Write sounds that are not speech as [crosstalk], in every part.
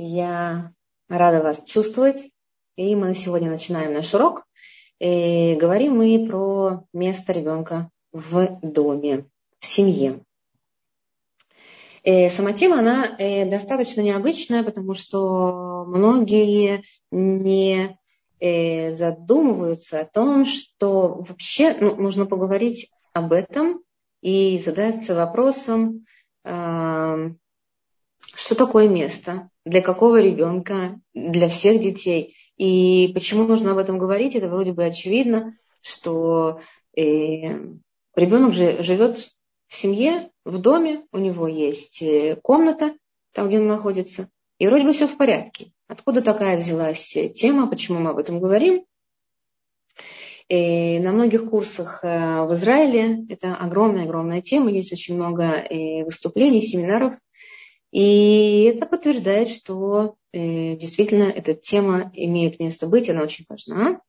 Я рада вас чувствовать. И мы сегодня начинаем наш урок. И говорим мы про место ребенка в доме, в семье. И сама тема, она э, достаточно необычная, потому что многие не э, задумываются о том, что вообще ну, нужно поговорить об этом и задаться вопросом, что такое место, для какого ребенка, для всех детей. И почему нужно об этом говорить, это вроде бы очевидно, что э, ребенок же живет в семье, в доме, у него есть э, комната, там, где он находится, и вроде бы все в порядке. Откуда такая взялась тема, почему мы об этом говорим? И на многих курсах э, в Израиле это огромная-огромная тема, есть очень много выступлений, семинаров и это подтверждает, что э, действительно эта тема имеет место быть, она очень важна.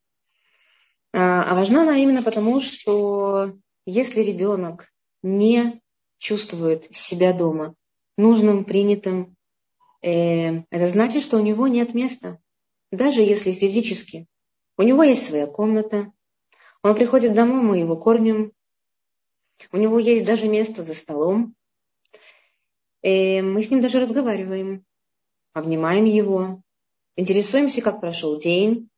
А, а важна она именно потому, что если ребенок не чувствует себя дома нужным, принятым, э, это значит, что у него нет места. Даже если физически. У него есть своя комната, он приходит домой, мы его кормим, у него есть даже место за столом, Э, мы с ним даже разговариваем, обнимаем его, интересуемся, как прошел день.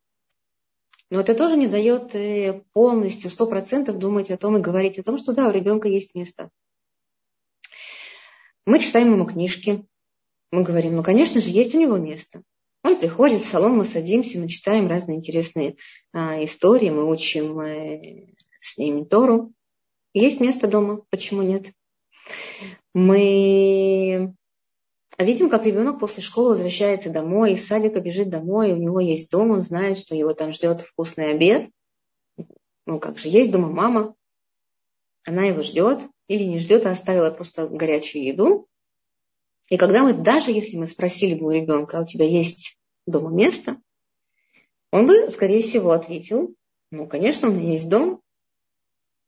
Но это тоже не дает э, полностью, сто процентов думать о том и говорить о том, что да, у ребенка есть место. Мы читаем ему книжки, мы говорим, ну, конечно же, есть у него место. Он приходит в салон, мы садимся, мы читаем разные интересные а, истории, мы учим э, с ними Тору. Есть место дома, почему нет? Мы видим, как ребенок после школы возвращается домой, из садика бежит домой, у него есть дом, он знает, что его там ждет вкусный обед. Ну как же, есть дома мама, она его ждет или не ждет, а оставила просто горячую еду. И когда мы, даже если мы спросили бы у ребенка, а у тебя есть дома место, он бы, скорее всего, ответил, ну, конечно, у меня есть дом,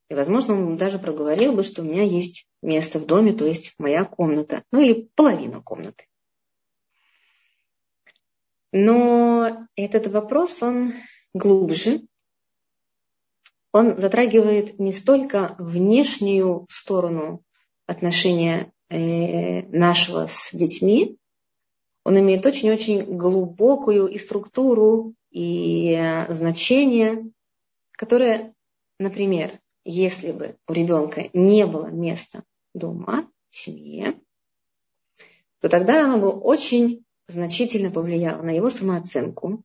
и, возможно, он даже проговорил бы, что у меня есть место в доме, то есть моя комната, ну или половина комнаты. Но этот вопрос, он глубже. Он затрагивает не столько внешнюю сторону отношения э, нашего с детьми, он имеет очень-очень глубокую и структуру, и э, значение, которое, например, если бы у ребенка не было места дома, в семье, то тогда оно бы очень значительно повлияло на его самооценку,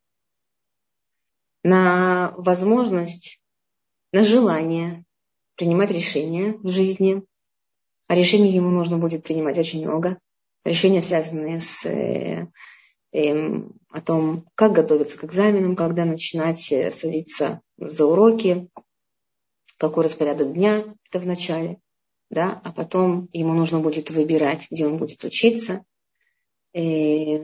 на возможность, на желание принимать решения в жизни. А решений ему нужно будет принимать очень много. Решения, связанные с э, э, о том, как готовиться к экзаменам, когда начинать э, садиться за уроки, какой распорядок дня, это в начале, да, а потом ему нужно будет выбирать, где он будет учиться, и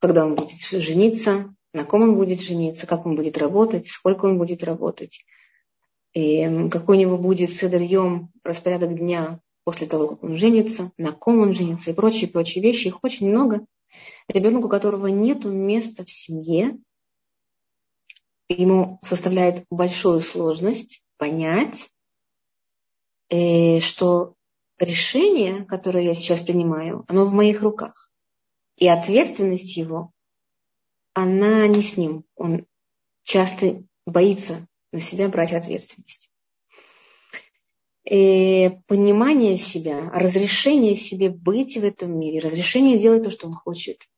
когда он будет жениться, на ком он будет жениться, как он будет работать, сколько он будет работать, и какой у него будет седерьем, распорядок дня после того, как он женится, на ком он женится и прочие, прочие вещи. Их очень много. Ребенок, у которого нет места в семье, ему составляет большую сложность понять, э, что решение, которое я сейчас принимаю, оно в моих руках. И ответственность его, она не с ним. Он часто боится на себя брать ответственность. И э, понимание себя, разрешение себе быть в этом мире, разрешение делать то, что он хочет,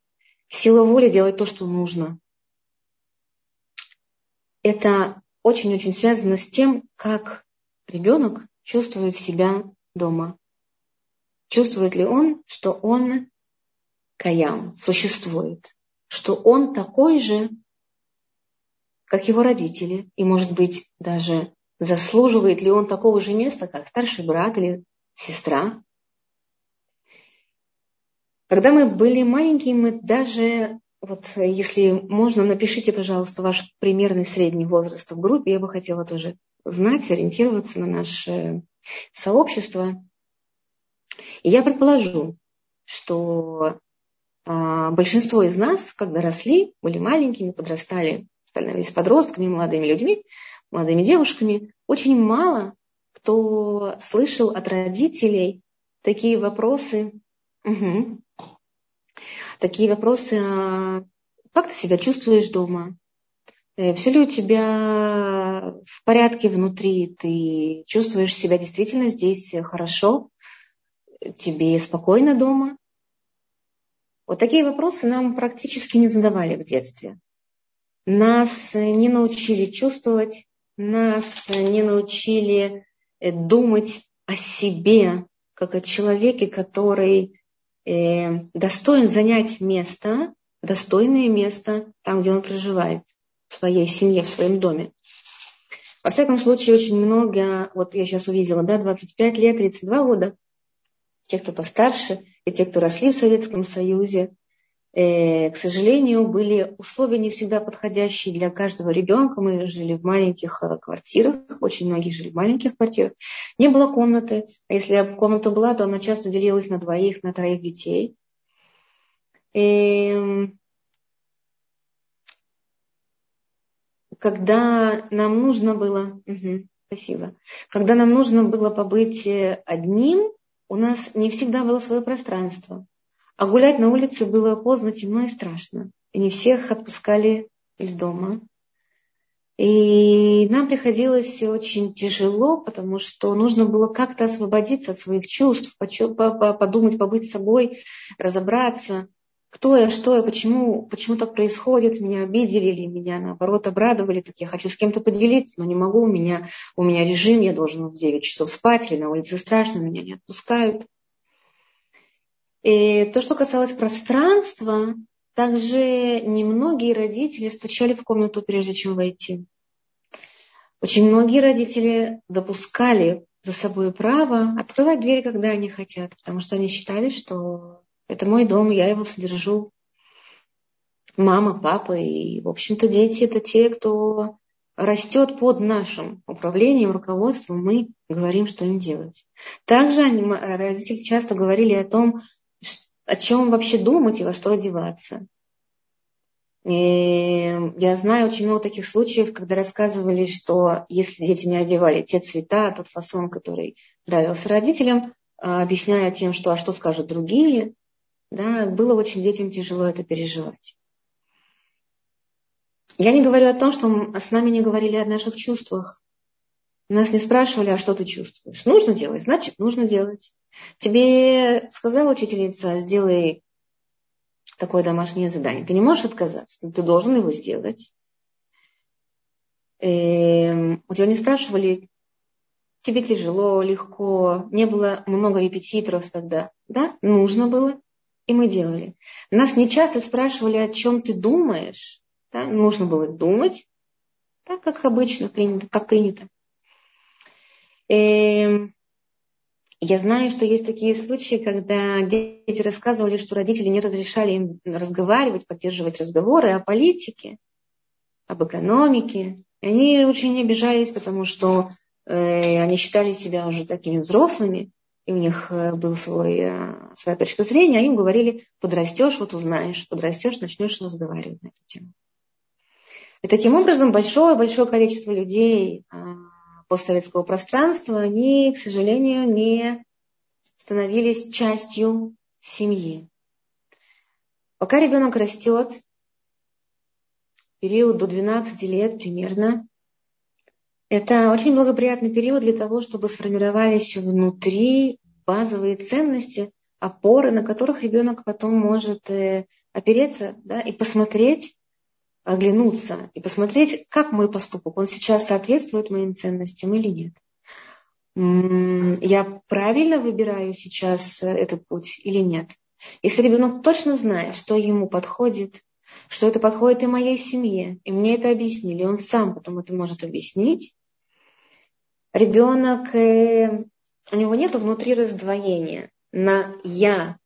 сила воли делать то, что нужно. Это очень-очень связано с тем, как ребенок чувствует себя дома. Чувствует ли он, что он каям, существует, что он такой же, как его родители, и, может быть, даже заслуживает ли он такого же места, как старший брат или сестра. Когда мы были маленькие, мы даже вот если можно, напишите, пожалуйста, ваш примерный средний возраст в группе. Я бы хотела тоже знать, ориентироваться на наше сообщество. И я предположу, что а, большинство из нас, когда росли, были маленькими, подрастали, становились подростками, молодыми людьми, молодыми девушками, очень мало кто слышал от родителей такие вопросы, угу, такие вопросы, а, как ты себя чувствуешь дома? Э, Все ли у тебя в порядке внутри? Ты чувствуешь себя действительно здесь хорошо? Тебе спокойно дома? Вот такие вопросы нам практически не задавали в детстве. Нас не научили чувствовать, нас не научили э, думать о себе, как о человеке, который э, достоин занять место, достойное место там, где он проживает, в своей семье, в своем доме. Во всяком случае, очень много, вот я сейчас увидела, да, 25 лет, 32 года, те, кто постарше, и те, кто росли в Советском Союзе, э, к сожалению, были условия не всегда подходящие для каждого ребенка. Мы жили в маленьких э, квартирах, очень многие жили в маленьких квартирах. Не было комнаты, а если комната была, то она часто делилась на двоих, на троих детей. И когда нам нужно было, угу, спасибо, когда нам нужно было побыть э, одним, у нас не всегда было свое пространство. А гулять на улице было поздно, темно и страшно. И не всех отпускали из дома. И нам приходилось очень тяжело, потому что нужно было как-то освободиться от своих чувств, подумать, побыть собой, разобраться, кто я, что я, почему, почему так происходит, меня обидели или меня наоборот обрадовали, так я хочу с кем-то поделиться, но не могу, у меня, у меня режим, я должен в 9 часов спать, или на улице страшно, меня не отпускают. И то, что касалось пространства, также немногие родители стучали в комнату, прежде чем войти. Очень многие родители допускали за собой право открывать двери, когда они хотят, потому что они считали, что это мой дом, я его содержу. Мама, папа и, в общем-то, дети – это те, кто растет под нашим управлением, руководством, мы говорим, что им делать. Также они, родители часто говорили о том, о чем вообще думать и во что одеваться. И я знаю очень много таких случаев, когда рассказывали, что если дети не одевали те цвета, тот фасон, который нравился родителям, а, объясняя тем, что а что скажут другие, да, было очень детям тяжело это переживать. Я не говорю о том, что с нами не говорили о наших чувствах. Нас не спрашивали, а что ты чувствуешь. Нужно делать, значит, нужно делать. Тебе сказала учительница, сделай такое домашнее задание. Ты не можешь отказаться, ты должен его сделать. Эм, у тебя не спрашивали, тебе тяжело, легко, не было много репетиторов тогда. Да, нужно было, и мы делали. Нас не часто спрашивали, о чем ты думаешь. Да? Нужно было думать, так как обычно принято, как принято. Эм, я знаю, что есть такие случаи, когда дети рассказывали, что родители не разрешали им разговаривать, поддерживать разговоры о политике, об экономике. И они очень обижались, потому что э, они считали себя уже такими взрослыми, и у них э, был свой, э, своя точка зрения, а им говорили, подрастешь, вот узнаешь, подрастешь, начнешь разговаривать на эту тему. И таким образом большое-большое количество людей а, постсоветского пространства, они, к сожалению, не становились частью семьи. Пока ребенок растет, период до 12 лет примерно, это очень благоприятный период для того, чтобы сформировались внутри базовые ценности, опоры, на которых ребенок потом может э, опереться да, и посмотреть, оглянуться и посмотреть, как мой поступок, он сейчас соответствует моим ценностям или нет. Я правильно выбираю сейчас э, этот путь или нет? Если ребенок точно знает, что ему подходит, что это подходит и моей семье, и мне это объяснили, он сам потом это может объяснить, ребенок, э, у него нет внутри раздвоения на я,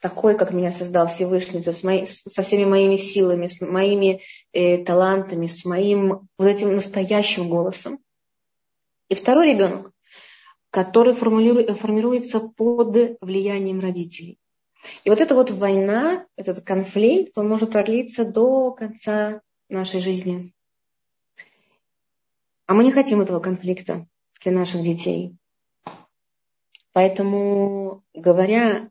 такой, как меня создал Всевышний, со, моей, со всеми моими силами, с моими э, талантами, с моим вот этим настоящим голосом. И второй ребенок, который формируется под влиянием родителей. И вот эта вот война, этот конфликт, он может продлиться до конца нашей жизни. А мы не хотим этого конфликта для наших детей. Поэтому, говоря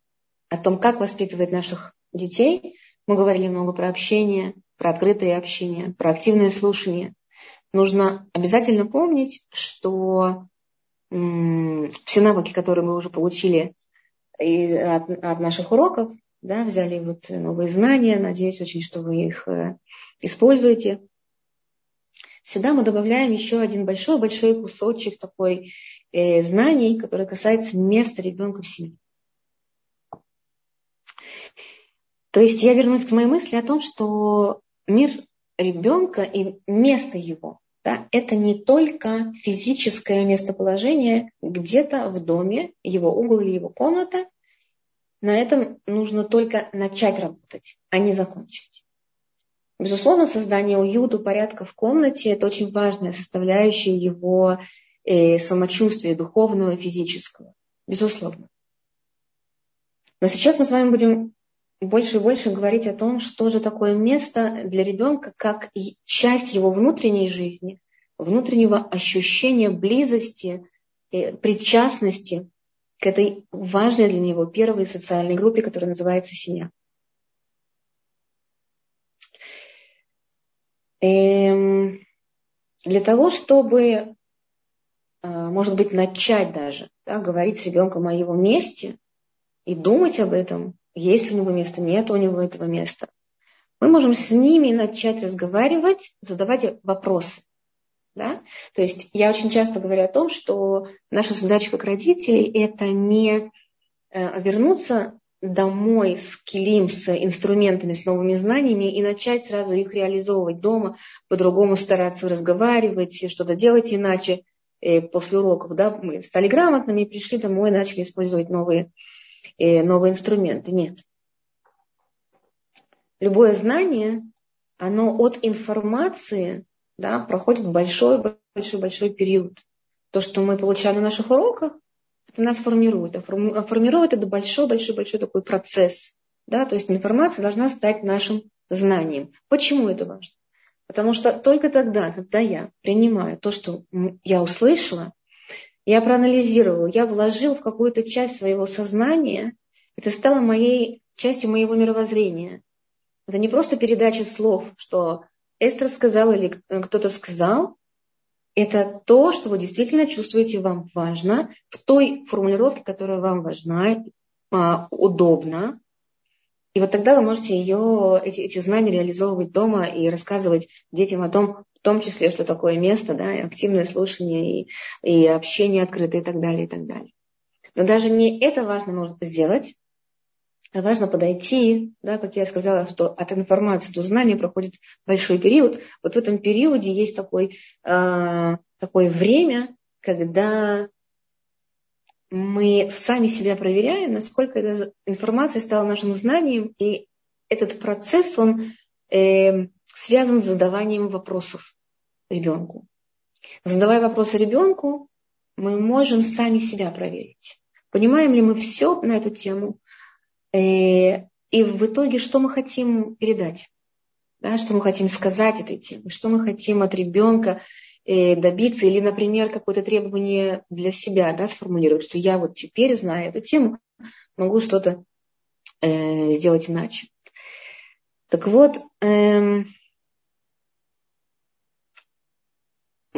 о том, как воспитывать наших детей, мы говорили много про общение, про открытое общение, про активное слушание. Нужно обязательно помнить, что все навыки, которые мы уже получили от, от наших уроков, да, взяли вот новые знания, надеюсь очень, что вы их э, используете. Сюда мы добавляем еще один большой-большой кусочек такой э, знаний, который касается места ребенка в семье. То есть я вернусь к моей мысли о том, что мир ребенка и место его, да, это не только физическое местоположение где-то в доме, его угол или его комната. На этом нужно только начать работать, а не закончить. Безусловно, создание уюта, порядка в комнате – это очень важная составляющая его э, самочувствия духовного, физического. Безусловно. Но сейчас мы с вами будем больше и больше говорить о том, что же такое место для ребенка, как часть его внутренней жизни, внутреннего ощущения близости, э, причастности к этой важной для него первой социальной группе, которая называется семья. Эм, для того, чтобы, э, может быть, начать даже да, говорить с ребенком о его месте и думать об этом, есть ли у него место, нет у него этого места, мы можем с ними начать разговаривать, задавать вопросы. Да? То есть я очень часто говорю о том, что наша задача как родителей – это не э, вернуться домой с килим, с инструментами, с новыми знаниями и начать сразу их реализовывать дома, по-другому стараться разговаривать, что-то делать иначе э, после уроков. Да? Мы стали грамотными, пришли домой, начали использовать новые, э, новые инструменты. Нет. Любое знание, оно от информации да, проходит большой-большой-большой период. То, что мы получаем на наших уроках, нас формирует. А, а формирует это большой-большой-большой такой процесс. Да? То есть информация должна стать нашим знанием. Почему это важно? Потому что только тогда, когда я принимаю то, что я услышала, я проанализировала, я вложил в какую-то часть своего сознания, это стало моей частью моего мировоззрения. Это не просто передача слов, что Эстер сказала или кто-то сказал, это то, что вы действительно чувствуете вам важно, в той формулировке, которая вам важна, а, удобна. И вот тогда вы можете ее, эти, эти знания реализовывать дома и рассказывать детям о том, в том числе, что такое место, да, и активное слушание, и, и общение открытое и так далее, и так далее. Но даже не это важно нужно сделать, важно подойти, да, как я сказала, что от информации до знания проходит большой период. Вот в этом периоде есть такой, э, такое время, когда мы сами себя проверяем, насколько эта информация стала нашим знанием, и этот процесс, он э, связан с задаванием вопросов ребенку. Задавая вопросы ребенку, мы можем сами себя проверить. Понимаем ли мы все на эту тему? Э, и в итоге, что мы хотим передать? Да, что мы хотим сказать этой теме? Что мы хотим от ребенка э, добиться? Или, например, какое-то требование для себя да, сформулировать, что я вот теперь, зная эту тему, могу что-то э, сделать иначе. Так вот, э,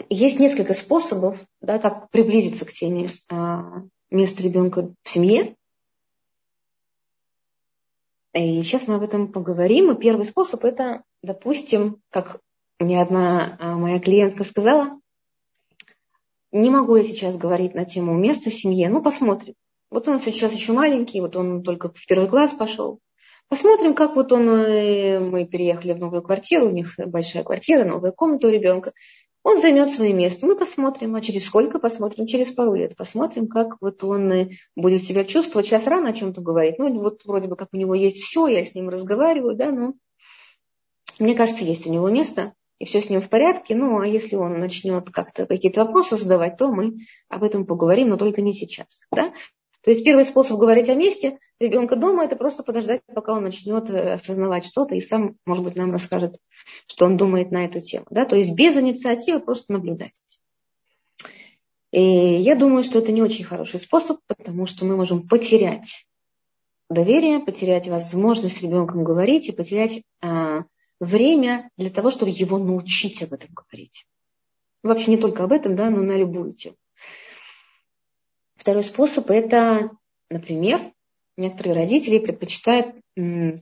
есть несколько способов, да, как приблизиться к теме э, места ребенка в семье. И сейчас мы об этом поговорим. И первый способ это, допустим, как мне одна а, моя клиентка сказала, не могу я сейчас говорить на тему места в семье, ну посмотрим. Вот он сейчас еще маленький, вот он только в первый класс пошел. Посмотрим, как вот он, э, мы переехали в новую квартиру, у них большая квартира, новая комната у ребенка. Он займет свое место. Мы посмотрим, а через сколько посмотрим? Через пару лет посмотрим, как вот он э, будет себя чувствовать. Сейчас рано о чем-то говорить. Ну, вот вроде бы как у него есть все, я с ним разговариваю, да, но мне кажется, есть у него место, и все с ним в порядке. Ну, а если он начнет как-то какие-то вопросы задавать, то мы об этом поговорим, но только не сейчас, да. То есть первый способ говорить о месте ребенка дома – это просто подождать, пока он начнет э, осознавать что-то и сам, может быть, нам расскажет, что он думает на эту тему. Да? То есть без инициативы просто наблюдать. И я думаю, что это не очень хороший способ, потому что мы можем потерять доверие, потерять возможность с ребенком говорить и потерять а, время для того, чтобы его научить об этом говорить. Вообще не только об этом, да, но на любую тему. Второй способ – это, например, некоторые родители предпочитают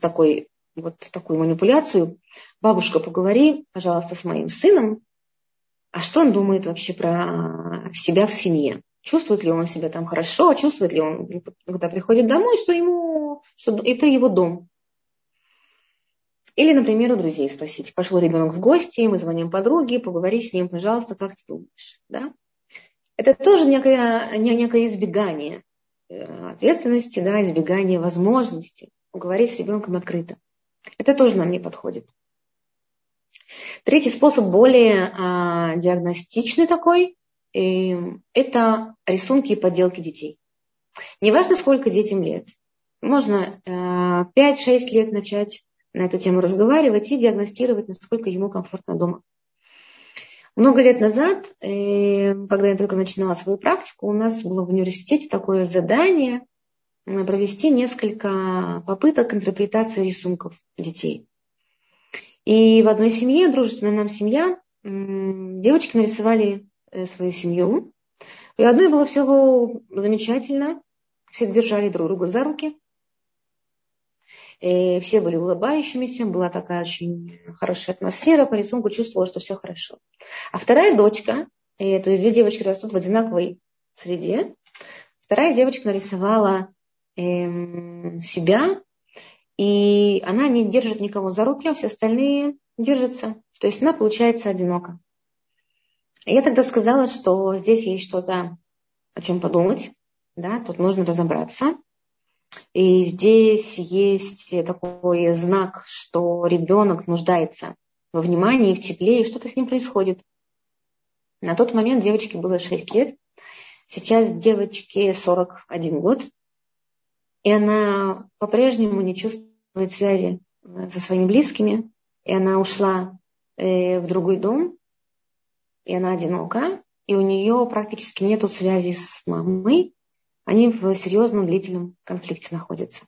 такой, вот такую манипуляцию. Бабушка, поговори, пожалуйста, с моим сыном, а что он думает вообще про себя в семье? Чувствует ли он себя там хорошо, чувствует ли он, когда приходит домой, что ему, что это его дом. Или, например, у друзей спросить, пошел ребенок в гости, мы звоним подруге, поговори с ним, пожалуйста, как ты думаешь. Да? Это тоже некое, некое избегание э, ответственности, да, избегание возможности говорить с ребенком открыто. Это тоже нам не подходит. Третий способ более а, диагностичный такой, и это рисунки и подделки детей. Неважно, сколько детям лет. Можно а, 5-6 лет начать на эту тему разговаривать и диагностировать, насколько ему комфортно дома. Много лет назад, э, когда я только начинала свою практику, у нас было в университете такое задание провести несколько попыток интерпретации рисунков детей. И в одной семье, дружественная нам семья, девочки нарисовали э, свою семью. И у одной было все замечательно, все держали друг друга за руки. И все были улыбающимися, была такая очень хорошая атмосфера, по рисунку чувствовала, что все хорошо. А вторая дочка, и, то есть две девочки растут в одинаковой среде, вторая девочка нарисовала эм, себя и она не держит никого за руки, а все остальные держатся. То есть она получается одинока. Я тогда сказала, что здесь есть что-то, о чем подумать. Да, тут нужно разобраться. И здесь есть такой знак, что ребенок нуждается во внимании, в тепле, и что-то с ним происходит. На тот момент девочке было 6 лет, сейчас девочке 41 год, и она по-прежнему не чувствует связи э, со своими близкими, и она ушла э, в другой дом, и она одинока, и у нее практически нет связи с мамой, они в серьезном длительном конфликте находятся.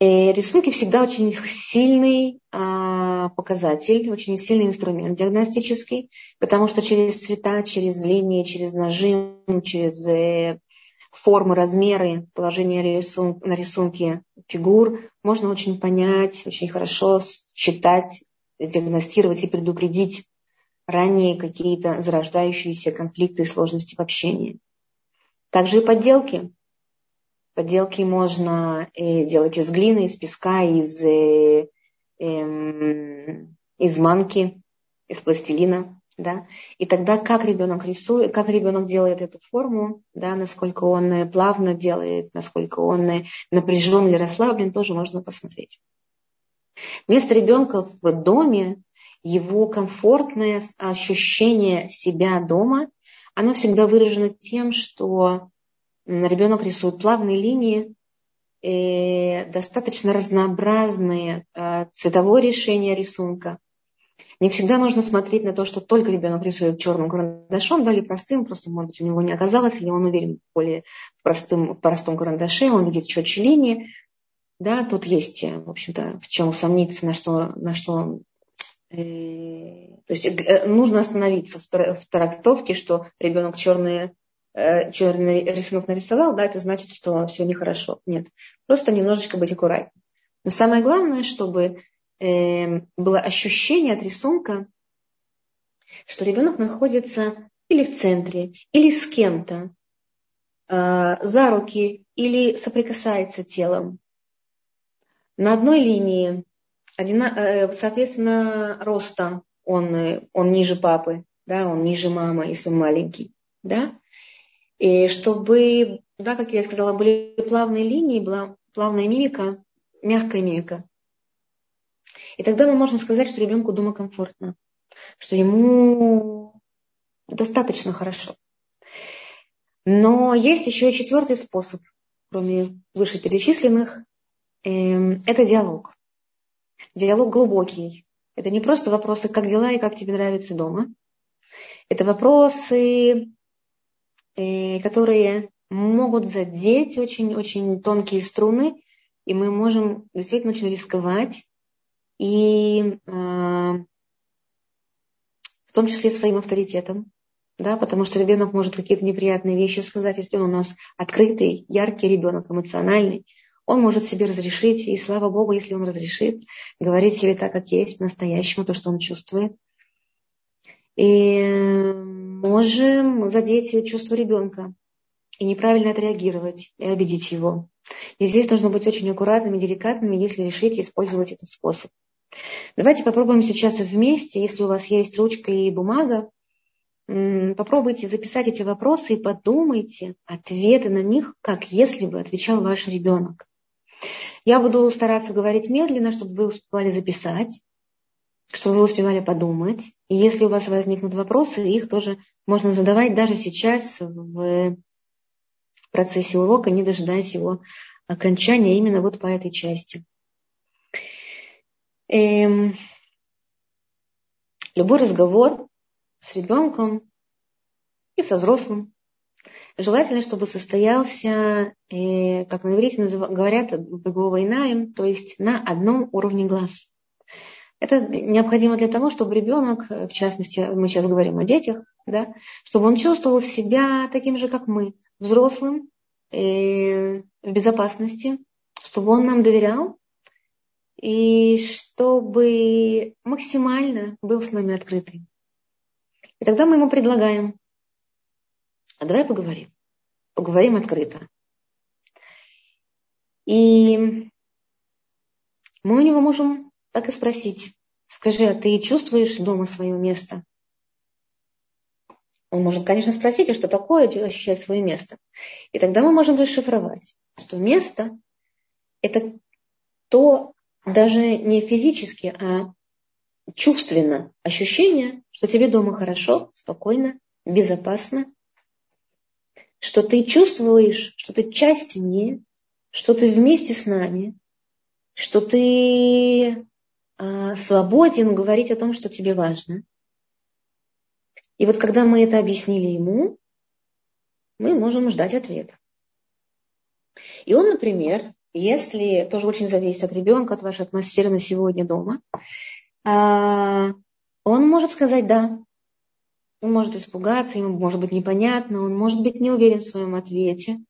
И э, рисунки всегда очень сильный а, показатель, очень сильный инструмент диагностический, потому что через цвета, через линии, через нажим, через формы, размеры, положение рисун, на рисунке фигур можно очень понять, очень хорошо считать, диагностировать и предупредить ранее какие-то зарождающиеся конфликты и сложности в общении. Также и подделки. Подделки можно э, делать из глины, из песка, из, э, э, из манки, из пластилина да, и тогда как ребенок рисует, как ребенок делает эту форму, да, насколько он э, плавно делает, насколько он напряжен или расслаблен, тоже можно посмотреть. Место ребенка в доме, его комфортное ощущение себя дома, оно всегда выражено тем, что ребенок рисует плавные линии, э, достаточно разнообразные цветовое решение рисунка, не всегда нужно смотреть на то, что только ребенок рисует черным карандашом, да, или простым, просто, может быть, у него не оказалось, или он уверен в более простым, в простом карандаше, он видит четче линии. Да, тут есть, в общем-то, в чем усомниться, на что, на что э, то есть э, нужно остановиться в, трактовке, что ребенок черный, э, черный рисунок нарисовал, да, это значит, что все нехорошо. Нет, просто немножечко быть аккуратнее. Но самое главное, чтобы э, было ощущение от рисунка, что ребенок находится или в центре, или с кем-то, э, за руки, или соприкасается телом. На одной линии, э, соответственно, роста он, он ниже папы, да, он ниже мамы, если он маленький. Да? И чтобы, да, как я сказала, были плавные линии, была плавная мимика, мягкая мимика. И тогда мы можем сказать, что ребенку дома комфортно, что ему достаточно хорошо. Но есть еще и четвертый способ, кроме вышеперечисленных, эм, это диалог. Диалог глубокий. Это не просто вопросы, как дела и как тебе нравится дома. Это вопросы, э, которые могут задеть очень-очень тонкие струны, и мы можем действительно очень рисковать и э, в том числе своим авторитетом, да, потому что ребенок может какие-то неприятные вещи сказать, если он у нас открытый, яркий ребенок, эмоциональный, он может себе разрешить, и слава Богу, если он разрешит, говорить себе так, как есть, по-настоящему, то, что он чувствует. И можем задеть чувство ребенка и неправильно отреагировать, и обидеть его. И здесь нужно быть очень аккуратными, деликатными, если решите использовать этот способ. Давайте попробуем сейчас вместе, если у вас есть ручка и бумага, попробуйте записать эти вопросы и подумайте ответы на них, как если бы отвечал ваш ребенок. Я буду стараться говорить медленно, чтобы вы успевали записать, чтобы вы успевали подумать. И если у вас возникнут вопросы, их тоже можно задавать даже сейчас в процессе урока, не дожидаясь его окончания именно вот по этой части. Эм, любой разговор с ребенком и со взрослым. Желательно, чтобы состоялся, э, как на иврите говорят, инаем, то есть на одном уровне глаз. Это необходимо для того, чтобы ребенок, в частности, мы сейчас говорим о детях, да, чтобы он чувствовал себя таким же, как мы, взрослым, э, в безопасности, чтобы он нам доверял, и чтобы максимально был с нами открытый. И тогда мы ему предлагаем, а давай поговорим. Поговорим открыто. И мы у него можем так и спросить. Скажи, а ты чувствуешь дома свое место? Он может, конечно, спросить, а что такое ощущать свое место? И тогда мы можем расшифровать, что место – это то даже не физически, а чувственно ощущение, что тебе дома хорошо, спокойно, безопасно, что ты чувствуешь, что ты часть семьи, что ты вместе с нами, что ты э, свободен говорить о том, что тебе важно. И вот когда мы это объяснили ему, мы можем ждать ответа. И он, например, если, тоже очень зависит от ребенка, от вашей атмосферы на сегодня дома, а, он может сказать «да». Он может испугаться, ему может быть непонятно, он может быть не уверен в своем ответе.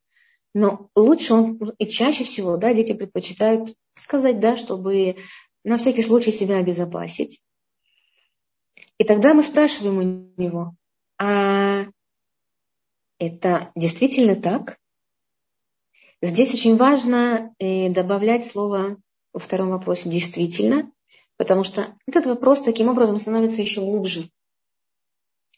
Но лучше он, и чаще всего, да, дети предпочитают сказать «да», чтобы на всякий случай себя обезопасить. И тогда мы спрашиваем у него, а это действительно так? Здесь очень важно э, добавлять слово во втором вопросе «действительно», потому что этот вопрос таким образом становится еще глубже.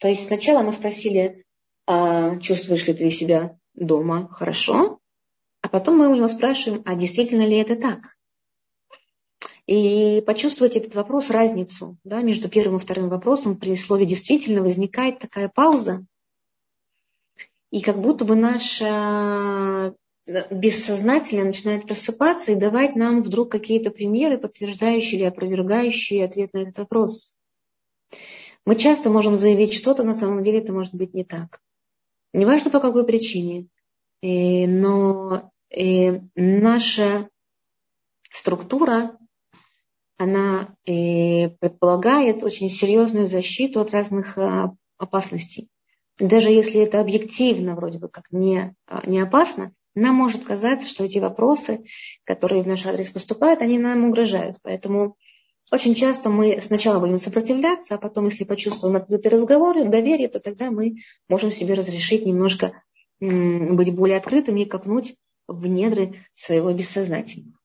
То есть сначала мы спросили, а чувствуешь ли ты себя дома хорошо, а потом мы у него спрашиваем, а действительно ли это так? И почувствовать этот вопрос, разницу да, между первым и вторым вопросом, при слове «действительно» возникает такая пауза, и как будто бы наша бессознательно начинает просыпаться и давать нам вдруг какие-то примеры, подтверждающие или опровергающие ответ на этот вопрос. Мы часто можем заявить что-то, на самом деле это может быть не так. Неважно по какой причине, но наша структура, она предполагает очень серьезную защиту от разных а, опасностей. Даже если это объективно вроде бы как не, а, не опасно, нам может казаться, что эти вопросы, которые в наш адрес поступают, они нам угрожают. Поэтому очень часто мы сначала будем сопротивляться, а потом, если почувствуем открытый разговор доверие, то тогда мы можем себе разрешить немножко быть более открытыми и копнуть в недры своего бессознательного.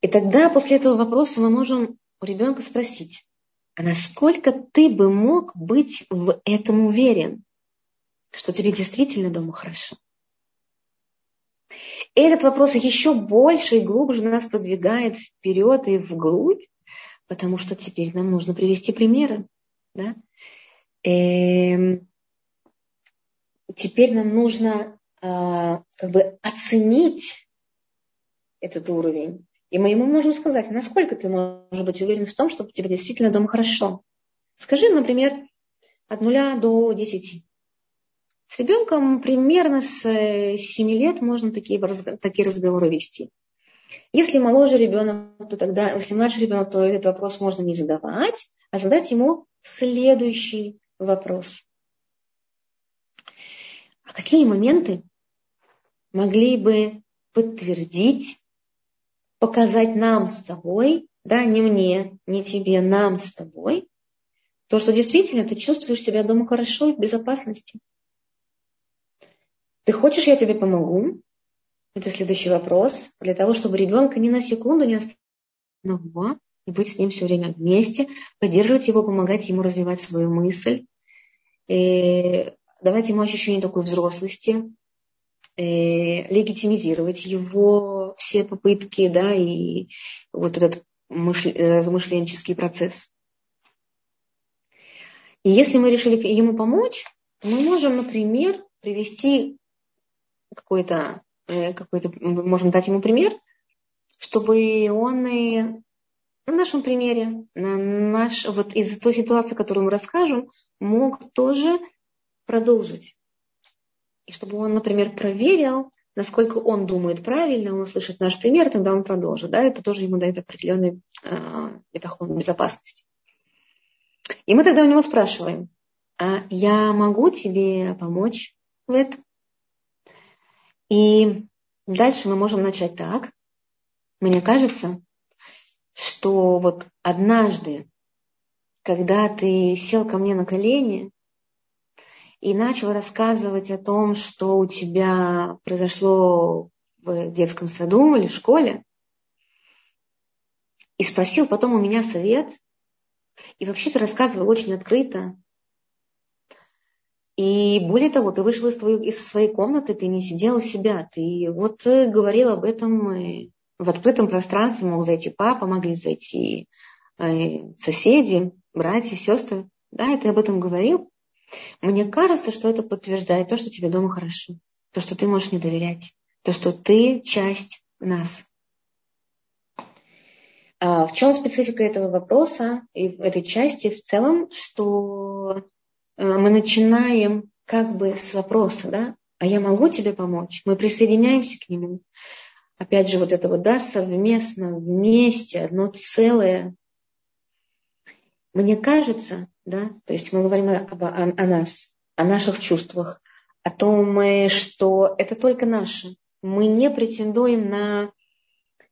И тогда после этого вопроса мы можем у ребенка спросить, а насколько ты бы мог быть в этом уверен? что тебе действительно дома хорошо. И этот вопрос еще больше и глубже нас продвигает вперед и вглубь, потому что теперь нам нужно привести примеры. Да? Эм, теперь нам нужно э, как бы оценить этот уровень. И мы ему можем сказать, насколько ты можешь быть уверен в том, что тебе действительно дома хорошо. Скажи, например, от нуля до десяти. С ребенком примерно с 7 э, лет можно такие, такие разговоры вести. Если моложе ребенок, то тогда, если младший ребенок, то этот вопрос можно не задавать, а задать ему следующий вопрос. А какие моменты могли бы подтвердить, показать нам с тобой, да, не мне, не тебе, нам с тобой, то, что действительно ты чувствуешь себя дома хорошо в безопасности. Ты хочешь, я тебе помогу? Это следующий вопрос. Для того, чтобы ребенка ни на секунду не оставить одного и быть с ним все время вместе, поддерживать его, помогать ему развивать свою мысль, и давать ему ощущение такой взрослости, легитимизировать его все попытки, да, и вот этот замышленческий процесс. И если мы решили ему помочь, то мы можем, например, привести какой-то, э, какой-то, мы можем дать ему пример, чтобы он и на нашем примере, на наш, вот из той ситуации, которую мы расскажем, мог тоже продолжить. И чтобы он, например, проверил, насколько он думает правильно, он услышит наш пример, тогда он продолжит. Да? Это тоже ему дает определенный э, бетахон безопасности. И мы тогда у него спрашиваем, а я могу тебе помочь в этом? И дальше мы можем начать так. Мне кажется, что вот однажды, когда ты сел ко мне на колени и начал рассказывать о том, что у тебя произошло в детском саду или школе, и спросил потом у меня совет, и вообще ты рассказывал очень открыто, и более того, ты вышел из, твоей, из своей комнаты, ты не сидел у себя, ты вот э, говорил об этом э, в открытом пространстве, мог зайти папа, могли зайти э, соседи, братья, сестры. Да, и ты об этом говорил. Мне кажется, что это подтверждает то, что тебе дома хорошо, то, что ты можешь мне доверять, то, что ты часть нас. А в чем специфика этого вопроса и этой части в целом, что мы начинаем как бы с вопроса, да, а я могу тебе помочь? Мы присоединяемся к нему. Опять же, вот это вот, да, совместно, вместе, одно целое. Мне кажется, да, то есть мы говорим об, о, о нас, о наших чувствах, о том, э, что это только наше. Мы не претендуем на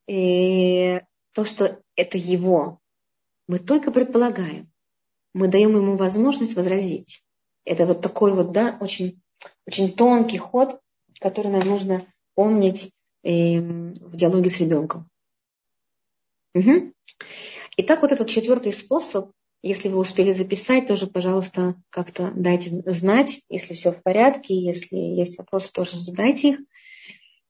э, то, что это его. Мы только предполагаем мы даем ему возможность возразить. Это вот такой вот, да, очень, очень тонкий ход, который нам нужно помнить э, в диалоге с ребенком. Угу. Итак, вот этот четвертый способ, если вы успели записать, тоже, пожалуйста, как-то дайте знать, если все в порядке, если есть вопросы, тоже задайте их.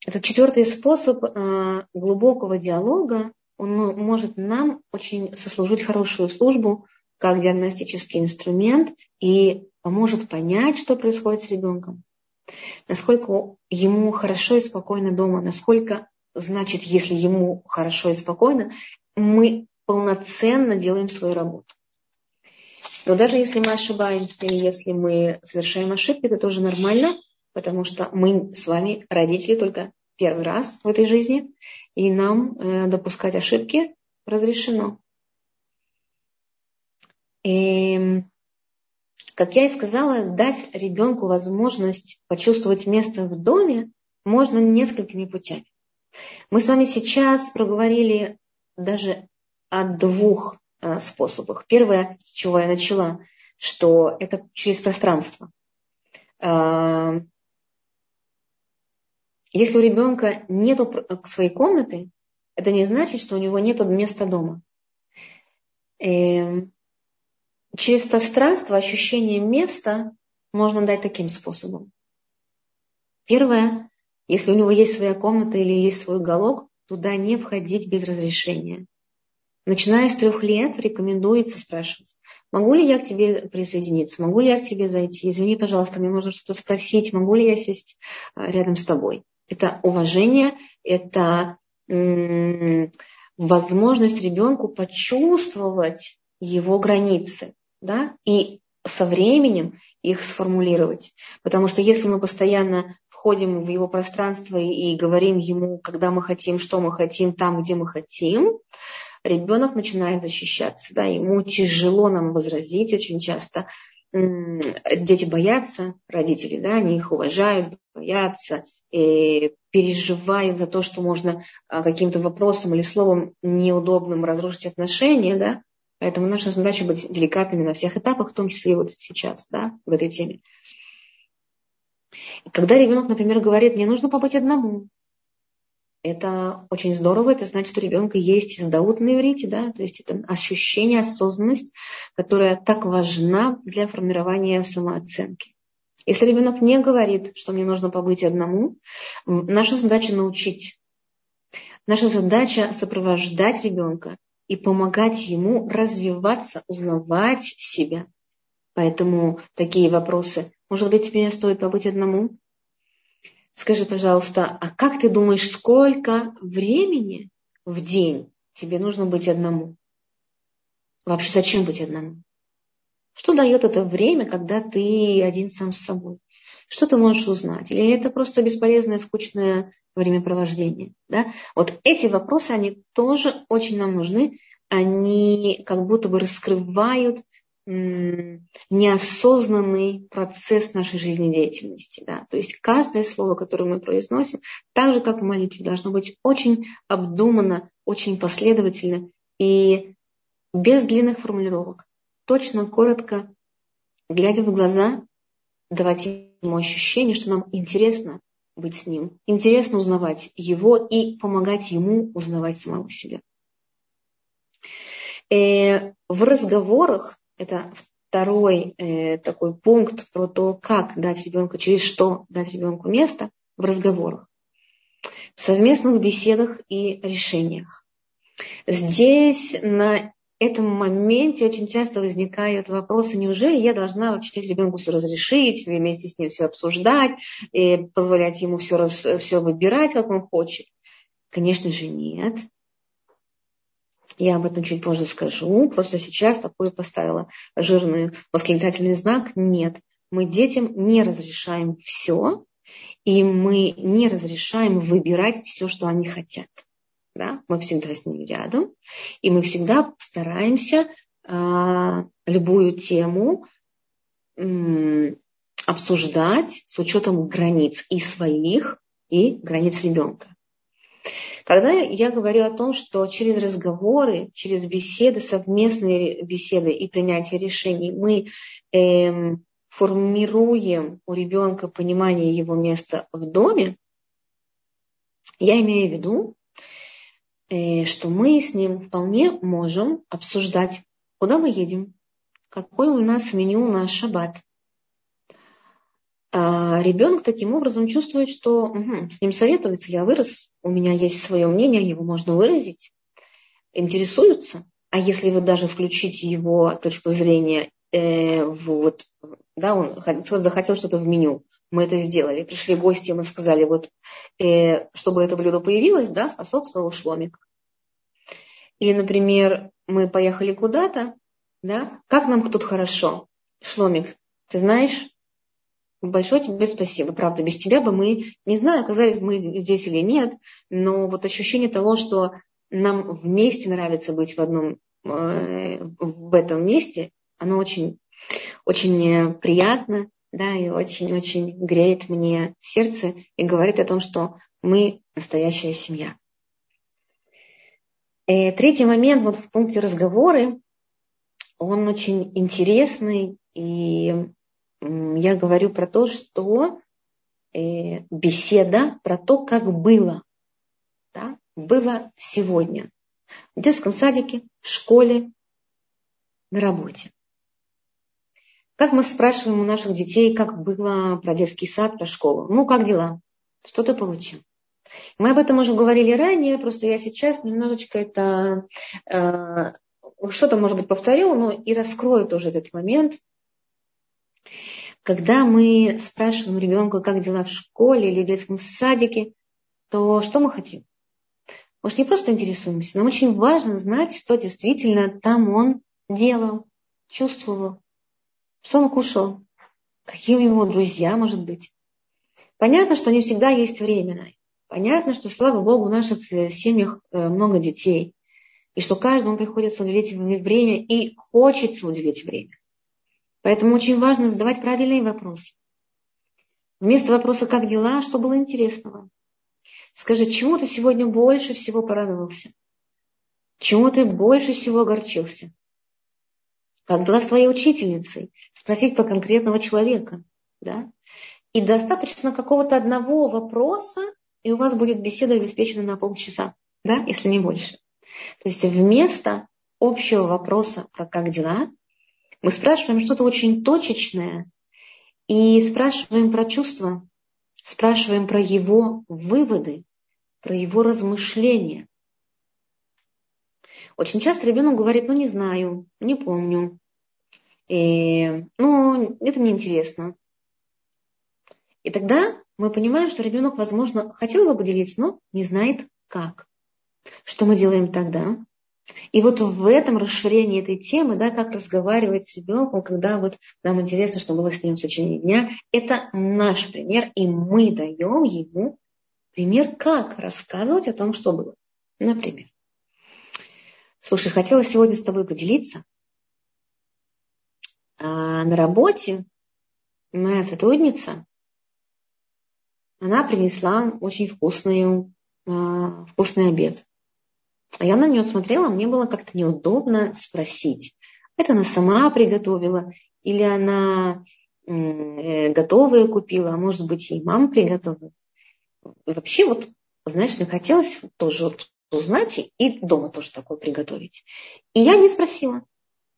Этот четвертый способ э, глубокого диалога, он может нам очень сослужить хорошую службу как диагностический инструмент и поможет понять, что происходит с ребенком. Насколько ему хорошо и спокойно дома, насколько, значит, если ему хорошо и спокойно, мы полноценно делаем свою работу. Но даже если мы ошибаемся, или если мы совершаем ошибки, это тоже нормально, потому что мы с вами родители только первый раз в этой жизни, и нам э, допускать ошибки разрешено. И, эм, как я и сказала, дать ребенку возможность почувствовать место в доме можно несколькими путями. Мы с вами сейчас проговорили даже о двух э, способах. Первое, с чего я начала, что это через пространство. Э, если у ребенка нет своей комнаты, это не значит, что у него нет места дома. Эм, через пространство ощущение места можно дать таким способом. Первое, если у него есть своя комната или есть свой уголок, туда не входить без разрешения. Начиная с трех лет рекомендуется спрашивать, могу ли я к тебе присоединиться, могу ли я к тебе зайти, извини, пожалуйста, мне нужно что-то спросить, могу ли я сесть а, рядом с тобой. Это уважение, это возможность ребенку почувствовать его границы, да, и со временем их сформулировать. Потому что если мы постоянно входим в его пространство и говорим ему, когда мы хотим, что мы хотим, там, где мы хотим, ребенок начинает защищаться. Да, ему тяжело нам возразить очень часто. Дети боятся родителей, да, они их уважают, боятся, и переживают за то, что можно а, каким-то вопросом или словом неудобным разрушить отношения, да, Поэтому наша задача быть деликатными на всех этапах, в том числе и вот сейчас, да, в этой теме. Когда ребенок, например, говорит, мне нужно побыть одному, это очень здорово, это значит, что у ребенка есть издаут на иврите, да, то есть это ощущение, осознанность, которая так важна для формирования самооценки. Если ребенок не говорит, что мне нужно побыть одному, наша задача научить. Наша задача сопровождать ребенка и помогать ему развиваться, узнавать себя. Поэтому такие вопросы. Может быть, тебе стоит побыть одному? Скажи, пожалуйста, а как ты думаешь, сколько времени в день тебе нужно быть одному? Вообще, зачем быть одному? Что дает это время, когда ты один сам с собой? Что ты можешь узнать? Или это просто бесполезное, скучное времяпровождение? Да? Вот эти вопросы, они тоже очень нам нужны. Они как будто бы раскрывают неосознанный процесс нашей жизнедеятельности. Да? То есть каждое слово, которое мы произносим, так же, как в молитве, должно быть очень обдуманно, очень последовательно и без длинных формулировок. Точно, коротко, глядя в глаза, давать ему ощущение, что нам интересно быть с ним, интересно узнавать его и помогать ему узнавать самого себя. Э, в разговорах это второй э, такой пункт про то, как дать ребенку, через что дать ребенку место в разговорах, в совместных беседах и решениях. Здесь на этом моменте очень часто возникают вопросы, неужели я должна вообще ребенку все разрешить, вместе с ним все обсуждать, и позволять ему все, раз, все выбирать, как он хочет? Конечно же, нет. Я об этом чуть позже скажу. Просто сейчас такое поставила жирный восклицательный знак. Нет, мы детям не разрешаем все, и мы не разрешаем выбирать все, что они хотят. Да? Мы всегда с ними рядом, и мы всегда стараемся э, любую тему э, обсуждать с учетом границ и своих, и границ ребенка. Когда я говорю о том, что через разговоры, через беседы, совместные беседы и принятие решений мы эм, формируем у ребенка понимание его места в доме, я имею в виду, э, что мы с ним вполне можем обсуждать, куда мы едем, какое у нас меню на шаббат, а ребенок таким образом чувствует, что угу, с ним советуются, я вырос, у меня есть свое мнение, его можно выразить, интересуются. А если вы даже включите его точку зрения, э, вот, да, он захотел что-то в меню, мы это сделали, пришли гости, мы сказали, вот, э, чтобы это блюдо появилось, да, способствовал шломик. Или, например, мы поехали куда-то, да, как нам тут хорошо, шломик, ты знаешь, Большое тебе спасибо. Правда, без тебя бы мы, не знаю, оказались мы здесь или нет, но вот ощущение того, что нам вместе нравится быть в одном, э, в этом месте, оно очень, очень приятно, да, и очень-очень греет мне сердце и говорит о том, что мы настоящая семья. И э, третий момент вот в пункте разговоры, он очень интересный и я говорю про то, что э, беседа про то, как было. Да? Было сегодня. В детском садике, в школе, на работе. Как мы спрашиваем у наших детей, как было про детский сад, про школу? Ну, как дела? Что ты получил? Мы об этом уже говорили ранее, просто я сейчас немножечко это э, что-то, может быть, повторю, но и раскрою тоже этот момент. Когда мы спрашиваем ребенка, как дела в школе или в детском садике, то что мы хотим? Мы же не просто интересуемся, нам очень важно знать, что действительно там он делал, чувствовал, что он кушал, какие у него друзья, может быть. Понятно, что не всегда есть время. Понятно, что, слава Богу, в наших э, семьях э, много детей. И что каждому приходится уделить время и хочется уделить время. Поэтому очень важно задавать правильные вопросы. Вместо вопроса «как дела?», что было интересного. Скажи, чему ты сегодня больше всего порадовался? Чему ты больше всего огорчился? Как дела с твоей учительницей? Спросить по конкретного человека. Да? И достаточно какого-то одного вопроса, и у вас будет беседа обеспечена на полчаса, да, если не больше. То есть вместо общего вопроса про как дела, мы спрашиваем что-то очень точечное и спрашиваем про чувства, спрашиваем про его выводы, про его размышления. Очень часто ребенок говорит, ну не знаю, не помню, и, ну это неинтересно. И тогда мы понимаем, что ребенок, возможно, хотел бы поделиться, но не знает как. Что мы делаем тогда? И вот в этом расширении этой темы, да, как разговаривать с ребенком, когда вот нам интересно, что было с ним в течение дня, это наш пример, и мы даем ему пример, как рассказывать о том, что было. Например, слушай, хотела сегодня с тобой поделиться. А на работе моя сотрудница она принесла очень вкусный, э, вкусный обед. А я на нее смотрела, мне было как-то неудобно спросить, это она сама приготовила или она э, готовые купила, а может быть и мама приготовила. И вообще вот, знаешь, мне хотелось тоже вот узнать и дома тоже такое приготовить. И я не спросила,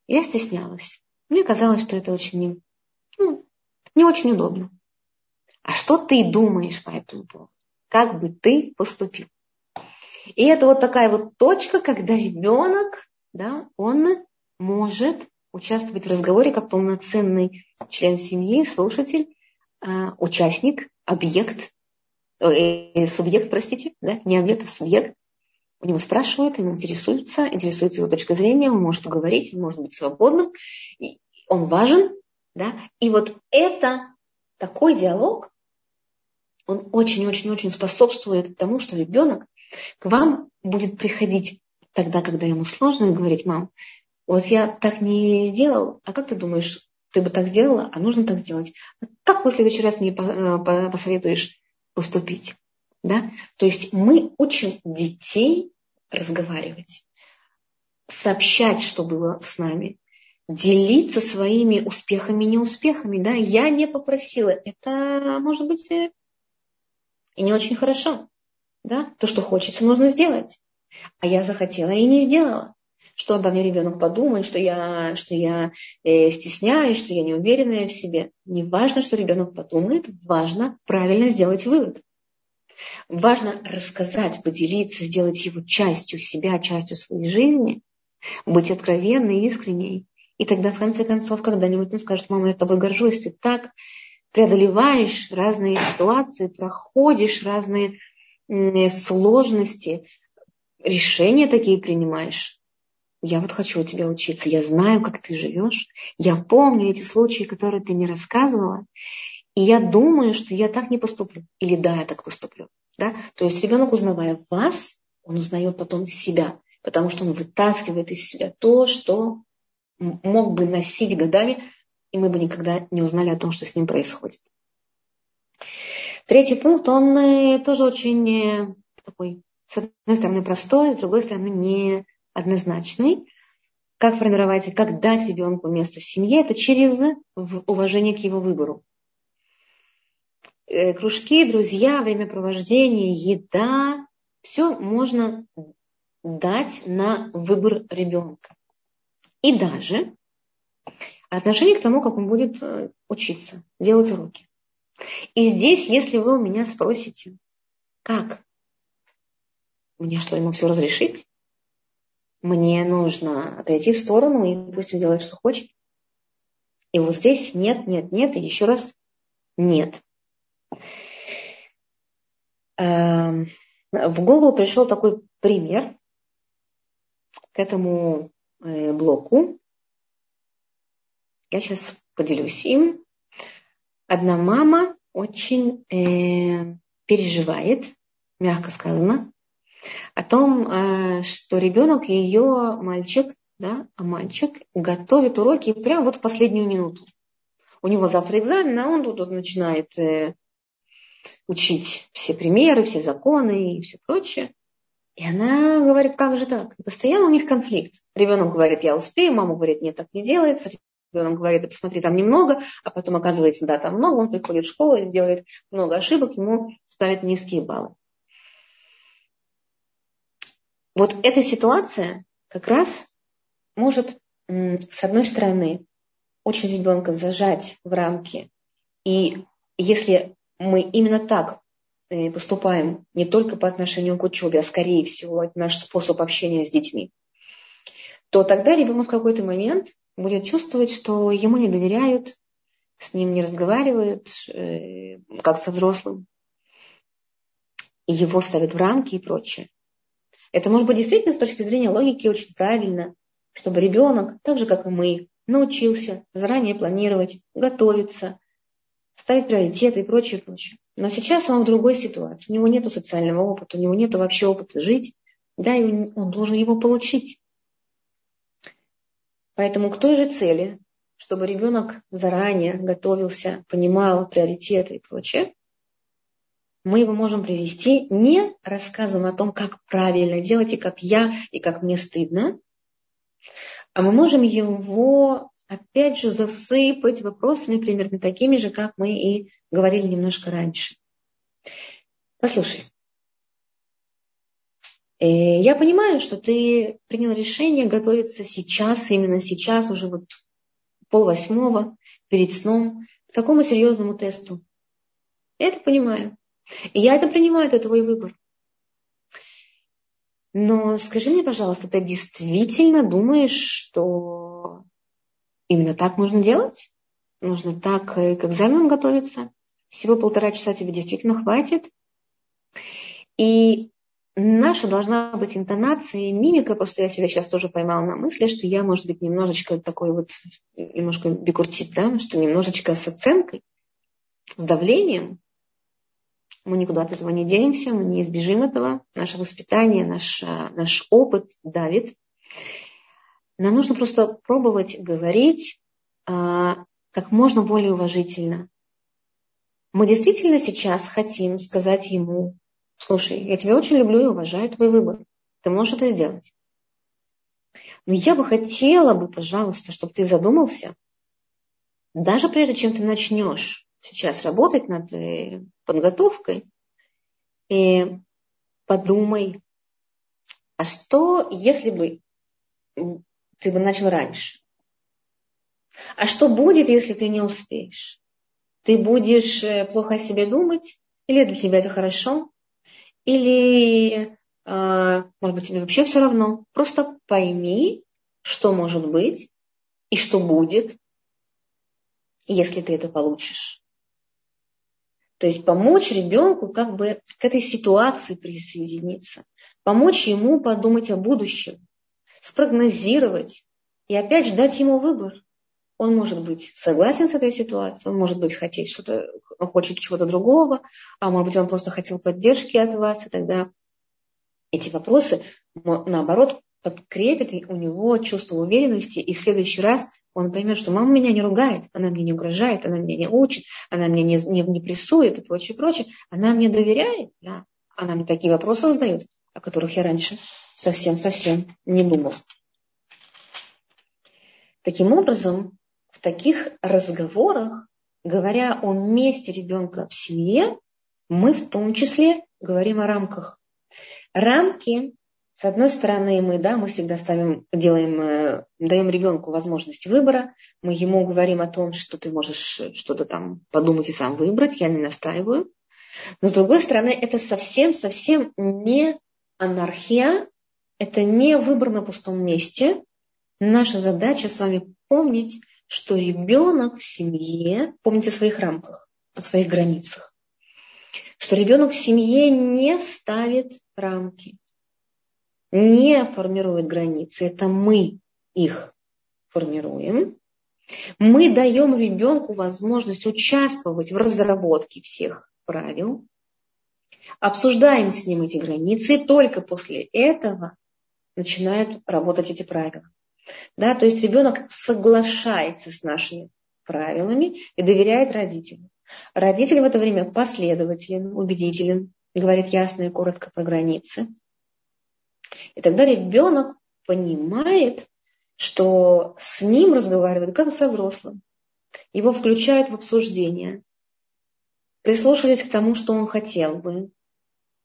я стеснялась. Мне казалось, что это очень, ну, не очень удобно. А что ты думаешь по этому поводу? Как бы ты поступил? И это вот такая вот точка, когда ребенок, да, он может участвовать в разговоре как полноценный член семьи, слушатель, э, участник, объект, э, субъект, простите, да, не объект, а субъект. У него спрашивают, ему интересуется, интересуется его точка зрения, он может говорить, он может быть свободным, он важен, да, и вот это такой диалог, он очень-очень-очень способствует тому, что ребенок к вам будет приходить тогда, когда ему сложно, и говорить, мам, вот я так не сделал, а как ты думаешь, ты бы так сделала, а нужно так сделать? Как в следующий раз мне посоветуешь поступить? Да? То есть мы учим детей разговаривать, сообщать, что было с нами, делиться своими успехами и неуспехами. Да? Я не попросила. Это, может быть, э, и не очень хорошо. Да? То, что хочется, нужно сделать. А я захотела и не сделала. Что обо мне ребенок подумает, что я, что я э, стесняюсь, что я не уверенная в себе. Не важно, что ребенок подумает, важно правильно сделать вывод. Важно рассказать, поделиться, сделать его частью себя, частью своей жизни, быть откровенной, искренней. И тогда, в конце концов, когда-нибудь он скажет, мама, я с тобой горжусь, ты так преодолеваешь разные ситуации, проходишь разные сложности, решения такие принимаешь. Я вот хочу у тебя учиться, я знаю, как ты живешь, я помню эти случаи, которые ты не рассказывала, и я думаю, что я так не поступлю. Или да, я так поступлю. Да? То есть ребенок, узнавая вас, он узнает потом себя, потому что он вытаскивает из себя то, что мог бы носить годами, и мы бы никогда не узнали о том, что с ним происходит. Третий пункт, он э, тоже очень э, такой, с одной стороны, простой, с другой стороны, неоднозначный. Как формировать, как дать ребенку место в семье, это через уважение к его выбору. Э, кружки, друзья, времяпровождение, еда, все можно дать на выбор ребенка. И даже отношение к тому, как он будет э, учиться, делать уроки. И здесь, если вы у меня спросите, как Мне что, ему все разрешить? Мне нужно отойти в сторону, и пусть он делает, что хочет. И вот здесь нет, нет, нет, и еще раз нет. Эм, в голову пришел такой пример к этому э, блоку. Я сейчас поделюсь им. Одна мама очень э, переживает, мягко сказано, о том, э, что ребенок ее мальчик, да, а мальчик готовит уроки прямо вот в последнюю минуту. У него завтра экзамен, а он тут, тут начинает э, учить все примеры, все законы и все прочее. И она говорит, как же так? И постоянно у них конфликт. Ребенок говорит, я успею, мама говорит, нет, так не делается. Ребенок говорит, да посмотри, там немного, а потом оказывается, да, там много, он приходит в школу и делает много ошибок, ему ставят низкие баллы. Вот эта ситуация как раз может, с одной стороны, очень ребенка зажать в рамки. И если мы именно так э, поступаем не только по отношению к учебе, а скорее всего это наш способ общения с детьми, то тогда ребенок в какой-то момент будет чувствовать, что ему не доверяют, с ним не разговаривают, э, как со взрослым, его ставят в рамки и прочее. Это может быть действительно с точки зрения логики очень правильно, чтобы ребенок, так же как и мы, научился заранее планировать, готовиться, ставить приоритеты и прочее, прочее. Но сейчас он в другой ситуации. У него нет социального опыта, у него нет вообще опыта жить, да, и он должен его получить. Поэтому к той же цели, чтобы ребенок заранее готовился, понимал приоритеты и прочее, мы его можем привести не рассказом о том, как правильно делать и как я, и как мне стыдно, а мы можем его опять же засыпать вопросами примерно такими же, как мы и говорили немножко раньше. Послушай, э, я понимаю, что ты принял решение готовиться сейчас, именно сейчас, уже вот пол восьмого, перед сном, к такому серьезному тесту. Я это понимаю. И я это принимаю, это твой выбор. Но скажи мне, пожалуйста, ты действительно думаешь, что именно так нужно делать? Нужно так к экзаменам готовиться? Всего полтора часа тебе действительно хватит? И наша должна быть интонация мимика, просто я себя сейчас тоже поймала на мысли, что я, может быть, немножечко такой вот, немножко бикуртит, да, что немножечко с оценкой, с давлением, мы никуда от этого не денемся, мы не избежим этого. Наше воспитание, наш, наш опыт давит. Нам нужно просто пробовать говорить а, как можно более уважительно. Мы действительно сейчас хотим сказать ему, слушай, я тебя очень люблю и уважаю твой выбор. Ты можешь это сделать. Но я бы хотела бы, пожалуйста, чтобы ты задумался, даже прежде чем ты начнешь сейчас работать над э, подготовкой, и подумай, а что, если бы ты бы начал раньше? А что будет, если ты не успеешь? Ты будешь э, плохо о себе думать? Или для тебя это хорошо? Или, э, может быть, тебе вообще все равно? Просто пойми, что может быть и что будет, если ты это получишь. То есть помочь ребенку как бы к этой ситуации присоединиться, помочь ему подумать о будущем, спрогнозировать и опять же дать ему выбор. Он может быть согласен с этой ситуацией, он может быть хотеть что-то, хочет чего-то другого, а может быть он просто хотел поддержки от вас, и тогда эти вопросы, наоборот, подкрепят у него чувство уверенности, и в следующий раз он поймет, что мама меня не ругает, она мне не угрожает, она меня не учит, она мне не, не, не прессует и прочее, прочее. Она мне доверяет, да. она мне такие вопросы задает, о которых я раньше совсем-совсем не думал. Таким образом, в таких разговорах, говоря о месте ребенка в семье, мы в том числе говорим о рамках. Рамки с одной стороны, мы, да, мы всегда ставим, делаем, э, даем ребенку возможность выбора, мы ему говорим о том, что ты можешь что-то там подумать и сам выбрать, я не настаиваю. Но с другой стороны, это совсем-совсем не анархия – это не выбор на пустом месте. Наша задача с вами помнить, что ребенок в семье, помните о своих рамках, о своих границах, что ребенок в семье не ставит рамки, не формирует границы. Это мы их формируем. Мы даем ребенку возможность участвовать в разработке всех правил, обсуждаем с ним эти границы, и только после этого начинают работать эти правила. Да, то есть ребенок соглашается с нашими правилами и доверяет родителям. Родитель в это время последователен, убедителен, говорит ясно и коротко про границы. И тогда ребенок понимает, что с ним разговаривают как со взрослым. Его включают в обсуждение. Прислушались к тому, что он хотел бы.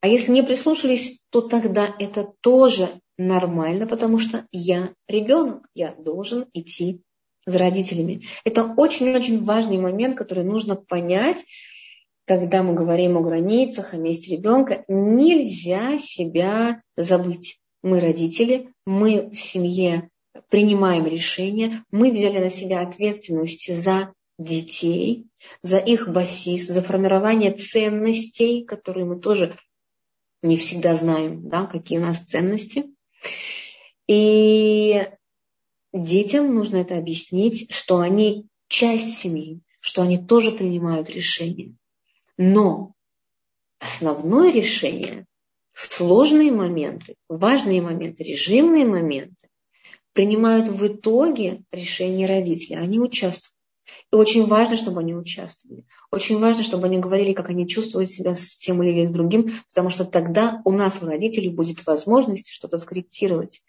А если не прислушались, то тогда это тоже нормально, потому что я ребенок, я должен идти за родителями. Это очень-очень важный момент, который нужно понять, когда мы говорим о границах, о месте ребенка. Нельзя себя забыть. Мы родители, мы в семье принимаем решения, мы взяли на себя ответственность за детей, за их басис, за формирование ценностей, которые мы тоже не всегда знаем, да, какие у нас ценности. И детям нужно это объяснить, что они часть семьи, что они тоже принимают решения. Но основное решение, сложные моменты, важные моменты, режимные моменты принимают в итоге решение родителей. Они участвуют. И очень важно, чтобы они участвовали. Очень важно, чтобы они говорили, как они чувствуют себя с тем или с другим, потому что тогда у нас, у родителей, будет возможность что-то скорректировать.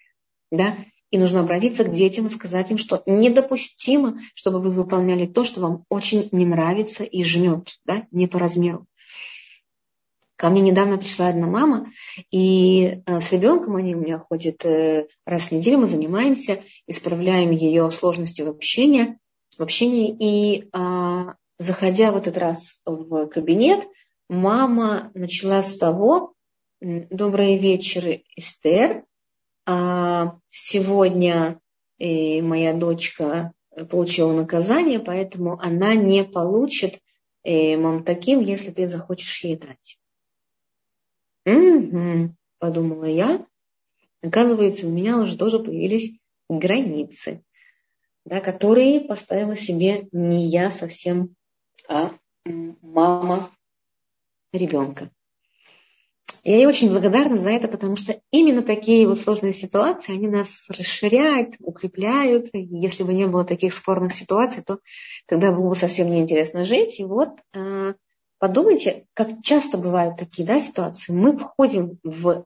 Да? И нужно обратиться к детям и сказать им, что недопустимо, чтобы вы выполняли то, что вам очень не нравится и жмет, да? не по размеру. Ко мне недавно пришла одна мама, и э, с ребенком они у меня ходят э, раз в неделю, мы занимаемся, исправляем ее сложности в общении в общении. И а, заходя в этот раз в кабинет, мама начала с того, добрый вечер, Эстер. А, сегодня э, моя дочка получила наказание, поэтому она не получит э, мам таким, если ты захочешь ей дать. Угу, подумала я. Оказывается, у меня уже тоже появились границы да, которые поставила себе не я совсем, а мама ребенка. Я ей очень благодарна за это, потому что именно такие вот сложные ситуации, они нас расширяют, укрепляют. Если бы не было таких спорных ситуаций, то тогда было бы совсем неинтересно жить. И вот э, подумайте, как часто бывают такие да, ситуации. Мы входим в,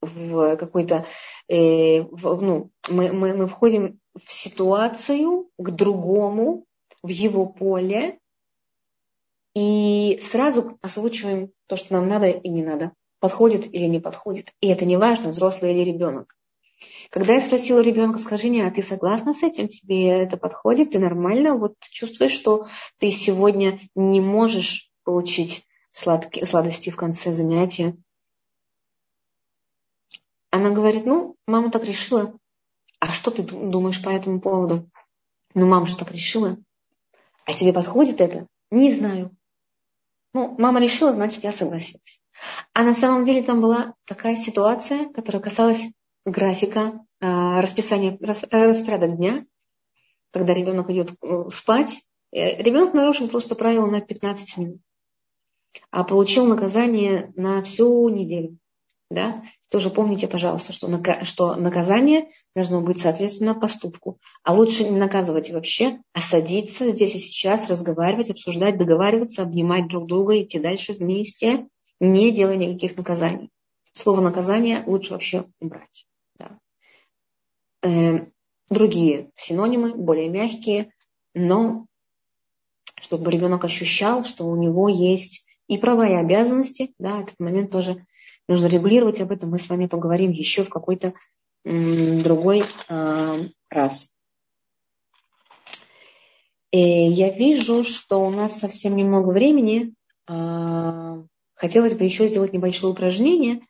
в какой-то, э, в, ну, мы, мы, мы входим в ситуацию к другому, в его поле, и сразу озвучиваем то, что нам надо и не надо, подходит или не подходит. И это не важно, взрослый или ребенок. Когда я спросила ребенка, скажи мне, а ты согласна с этим? Тебе это подходит? Ты нормально вот чувствуешь, что ты сегодня не можешь получить сладкие, сладости в конце занятия? Она говорит, ну, мама так решила. А что ты думаешь по этому поводу? Ну, мама же так решила. А тебе подходит это? Не знаю. Ну, мама решила, значит, я согласилась. А на самом деле там была такая ситуация, которая касалась графика, а, расписания, распорядок дня, когда ребенок идет э, спать. Э, ребенок нарушил просто правило на 15 минут, а получил наказание на всю неделю. Да? Тоже помните, пожалуйста, что, что наказание должно быть соответственно поступку. А лучше не наказывать вообще, а садиться здесь и сейчас, разговаривать, обсуждать, договариваться, обнимать друг друга, идти дальше вместе, не делая никаких наказаний. Слово наказание лучше вообще убрать. Да. Э, другие синонимы, более мягкие, но чтобы ребенок ощущал, что у него есть и права, и обязанности, да, этот момент тоже нужно регулировать, об этом мы с вами поговорим еще в какой-то другой э, раз. И я вижу, что у нас совсем немного времени. Э, хотелось бы еще сделать небольшое упражнение.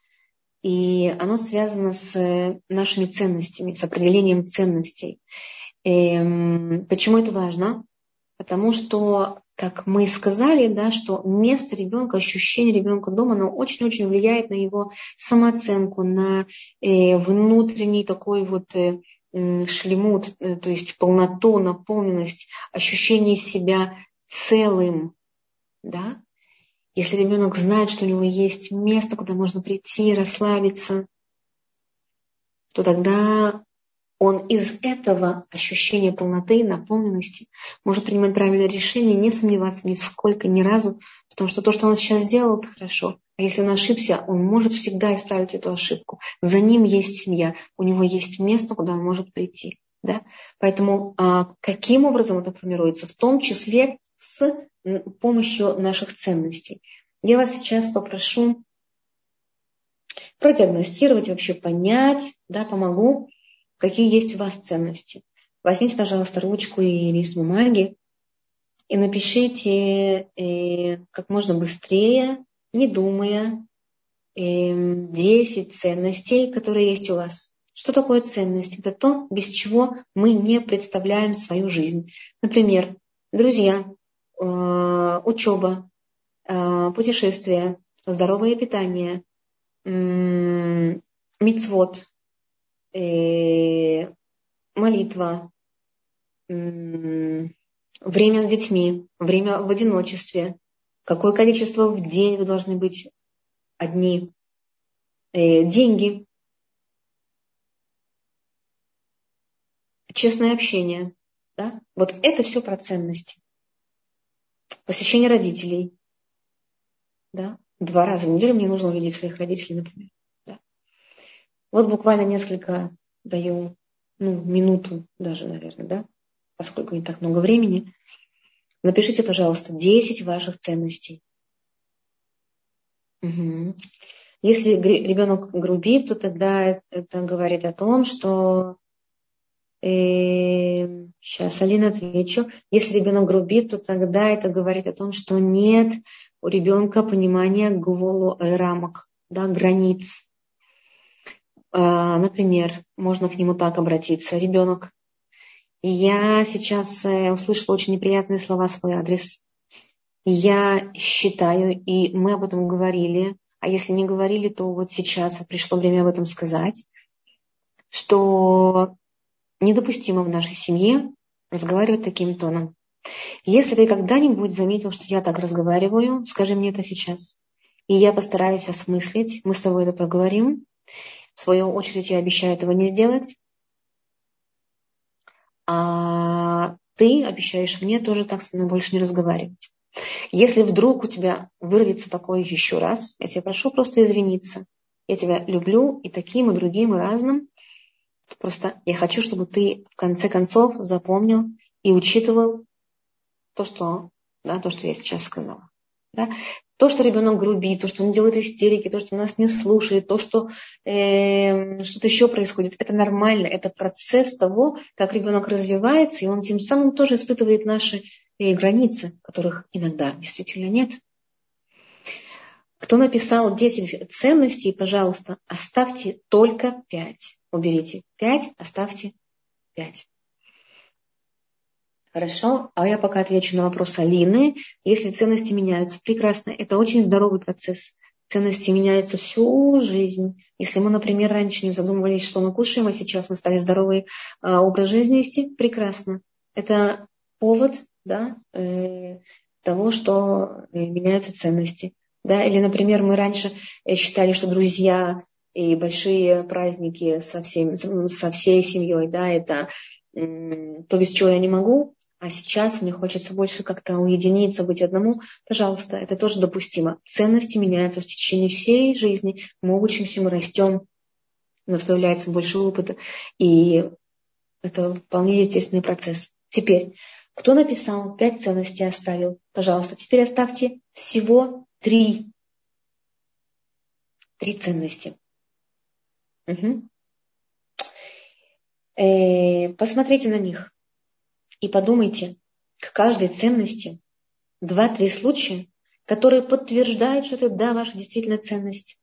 И оно связано с нашими ценностями, с определением ценностей. Эм, почему это важно? Потому что, как мы сказали, да, что место ребенка, ощущение ребенка дома, оно очень-очень влияет на его самооценку, на э, внутренний такой вот э, шлемут, э, то есть полноту, наполненность, ощущение себя целым. Да? Если ребенок знает, что у него есть место, куда можно прийти, расслабиться, то тогда он из этого ощущения полноты, наполненности может принимать правильное решение, не сомневаться ни сколько, ни разу в том, что то, что он сейчас сделал, это хорошо. А если он ошибся, он может всегда исправить эту ошибку. За ним есть семья, у него есть место, куда он может прийти. Да? Поэтому а, каким образом это формируется? В том числе с помощью наших ценностей. Я вас сейчас попрошу продиагностировать, вообще понять, да, помогу, какие есть у вас ценности. Возьмите, пожалуйста, ручку и лист бумаги и напишите э, как можно быстрее, не думая, э, 10 ценностей, которые есть у вас. Что такое ценность? Это то, без чего мы не представляем свою жизнь. Например, друзья, э, учеба, э, путешествия, здоровое питание, э, мицвод, э, молитва, время с детьми, время в одиночестве, какое количество в день вы должны быть одни, э, деньги, честное общение. Да? Вот это все про ценности. Посещение родителей. Да? Два раза в неделю мне нужно увидеть своих родителей, например. Вот буквально несколько даю, ну, минуту даже, наверное, да, поскольку не так много времени. Напишите, пожалуйста, 10 ваших ценностей. Угу. Если ребенок грубит, то тогда это говорит о том, что э, сейчас Алина отвечу. Если ребенок грубит, то тогда это говорит о том, что нет у ребенка понимания гволу, э, рамок, да, границ. А, например, можно к нему так обратиться. Ребенок, я сейчас э, услышала очень неприятные слова в свой адрес. Я считаю, и мы об этом говорили, а если не говорили, то вот сейчас пришло время об этом сказать, что недопустимо в нашей семье разговаривать таким тоном. Если ты когда-нибудь заметил, что я так разговариваю, скажи мне это сейчас. И я постараюсь осмыслить, мы с тобой это проговорим, в свою очередь, я обещаю этого не сделать. А ты обещаешь мне тоже так со мной больше не разговаривать. Если вдруг у тебя вырвется такое еще раз, я тебя прошу просто извиниться. Я тебя люблю и таким, и другим, и разным. Просто я хочу, чтобы ты в конце концов запомнил и учитывал то, что, да, то, что я сейчас сказала. Да? То, что ребенок грубит, то, что он делает истерики, то, что нас не слушает, то, что э, что-то еще происходит, это нормально, это процесс того, как ребенок развивается, и он тем самым тоже испытывает наши э, границы, которых иногда действительно нет. Кто написал 10 ценностей, пожалуйста, оставьте только 5. Уберите 5, оставьте 5. Хорошо, а я пока отвечу на вопрос Алины. Если ценности меняются, прекрасно. Это очень здоровый процесс. Ценности меняются всю жизнь. Если мы, например, раньше не задумывались, что мы кушаем, а сейчас мы стали здоровый э, образ жизни вести, прекрасно. Это повод да, э, того, что э, меняются ценности. Да? Или, например, мы раньше э, считали, что друзья и большие праздники со, всем, со всей семьей, да, это то, без чего я не могу, а сейчас мне хочется больше как-то уединиться, быть одному, пожалуйста, это тоже допустимо. Ценности меняются в течение всей жизни. Мы учимся, мы растем, у нас появляется больше опыта. И это вполне естественный процесс. Теперь, кто написал, пять ценностей оставил, пожалуйста, теперь оставьте всего три. Три ценности. Угу. Э, посмотрите на них и подумайте к каждой ценности два-три случая, которые подтверждают, что это да, ваша действительно ценность.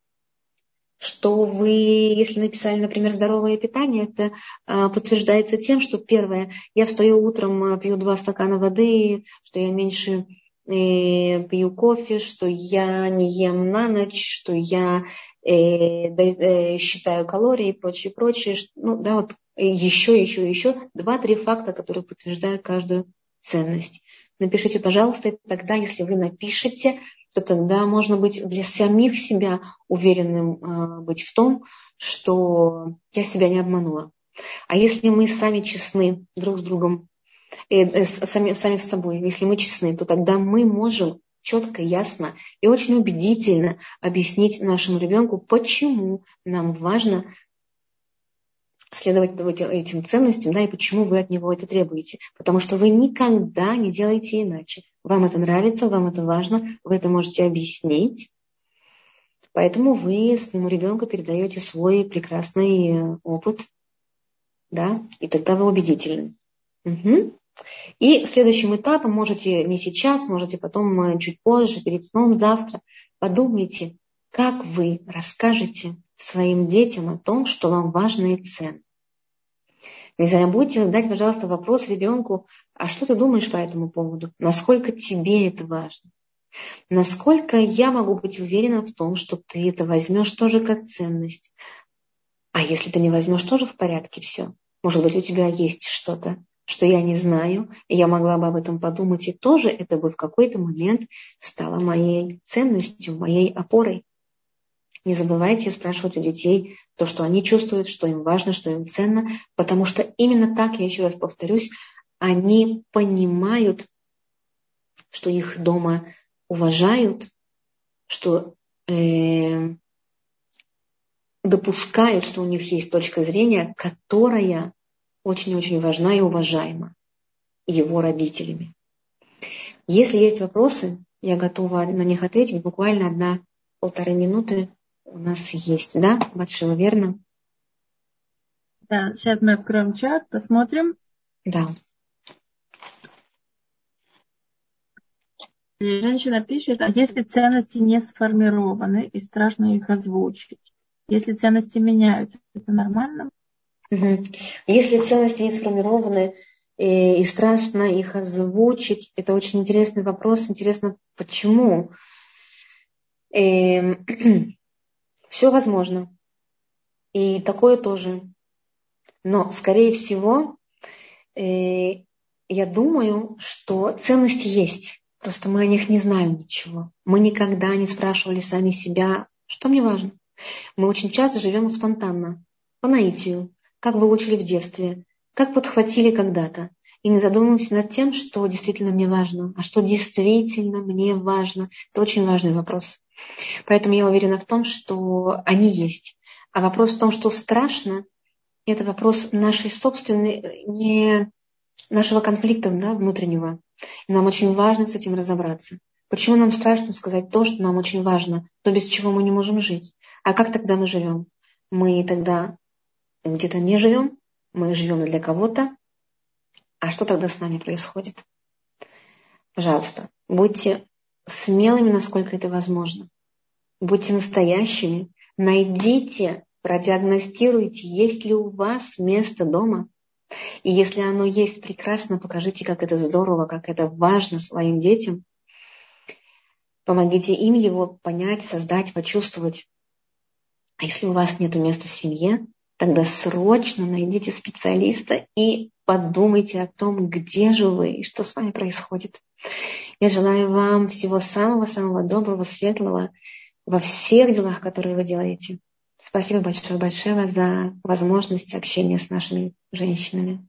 что вы, если написали, например, здоровое питание, это а, подтверждается тем, что первое, я встаю утром, а, пью два стакана воды, что я меньше э, пью кофе, что я не ем на ночь, что я э, э, считаю калории и прочее, прочее. Ну, да, вот еще, еще, еще два-три факта, которые подтверждают каждую ценность. Напишите, пожалуйста, и тогда, если вы напишете, то тогда можно быть для самих себя уверенным э, быть в том, что я себя не обманула. А если мы сами честны друг с другом, э, э, сами, сами с собой, если мы честны, то тогда мы можем четко, ясно и очень убедительно объяснить нашему ребенку, почему нам важно следовать этим ценностям, да, и почему вы от него это требуете. Потому что вы никогда не делаете иначе. Вам это нравится, вам это важно, вы это можете объяснить. Поэтому вы своему ребенку передаете свой прекрасный э, опыт, да, и тогда вы убедительны. Угу. И следующим этапом можете не сейчас, можете потом э, чуть позже, перед сном, завтра, подумайте, как вы расскажете своим детям о том, что вам важно и ценно. Не забудьте задать, пожалуйста, вопрос ребенку, а что ты думаешь по этому поводу? Насколько тебе это важно? Насколько я могу быть уверена в том, что ты это возьмешь тоже как ценность? А если ты не возьмешь, тоже в порядке все. Может быть, у тебя есть что-то, что я не знаю, и я могла бы об этом подумать, и тоже это бы в какой-то момент стало моей ценностью, моей опорой. Не забывайте спрашивать у детей то, что они чувствуют, что им важно, что им ценно, потому что именно так, я еще раз повторюсь, они понимают, что их дома уважают, что э, допускают, что у них есть точка зрения, которая очень-очень важна и уважаема его родителями. Если есть вопросы, я готова на них ответить буквально одна-полторы минуты у нас есть, да, Батшева, верно? Да, сейчас мы откроем чат, посмотрим. Да. Женщина пишет, а если ценности не сформированы и страшно их озвучить? Если ценности меняются, это нормально? Угу. Если ценности не сформированы и, и страшно их озвучить, это очень интересный вопрос. Интересно, почему? И, эм, [clears throat] Все возможно. И такое тоже. Но, скорее всего, э, я думаю, что ценности есть. Просто мы о них не знаем ничего. Мы никогда не спрашивали сами себя, что мне важно. Мы очень часто живем спонтанно, по наитию, как выучили в детстве, как подхватили когда-то. И не задумываемся над тем, что действительно мне важно, а что действительно мне важно. Это очень важный вопрос. Поэтому я уверена в том, что они есть. А вопрос в том, что страшно, это вопрос нашей собственной, не нашего конфликта да, внутреннего. И нам очень важно с этим разобраться. Почему нам страшно сказать то, что нам очень важно, то, без чего мы не можем жить? А как тогда мы живем? Мы тогда где-то не живем, мы живем для кого-то. А что тогда с нами происходит? Пожалуйста, будьте смелыми, насколько это возможно. Будьте настоящими. Найдите, продиагностируйте, есть ли у вас место дома. И если оно есть, прекрасно, покажите, как это здорово, как это важно своим детям. Помогите им его понять, создать, почувствовать. А если у вас нет места в семье, тогда срочно найдите специалиста и подумайте о том, где же вы и что с вами происходит. Я желаю вам всего самого-самого доброго, светлого во всех делах, которые вы делаете. Спасибо большое-большое за возможность общения с нашими женщинами.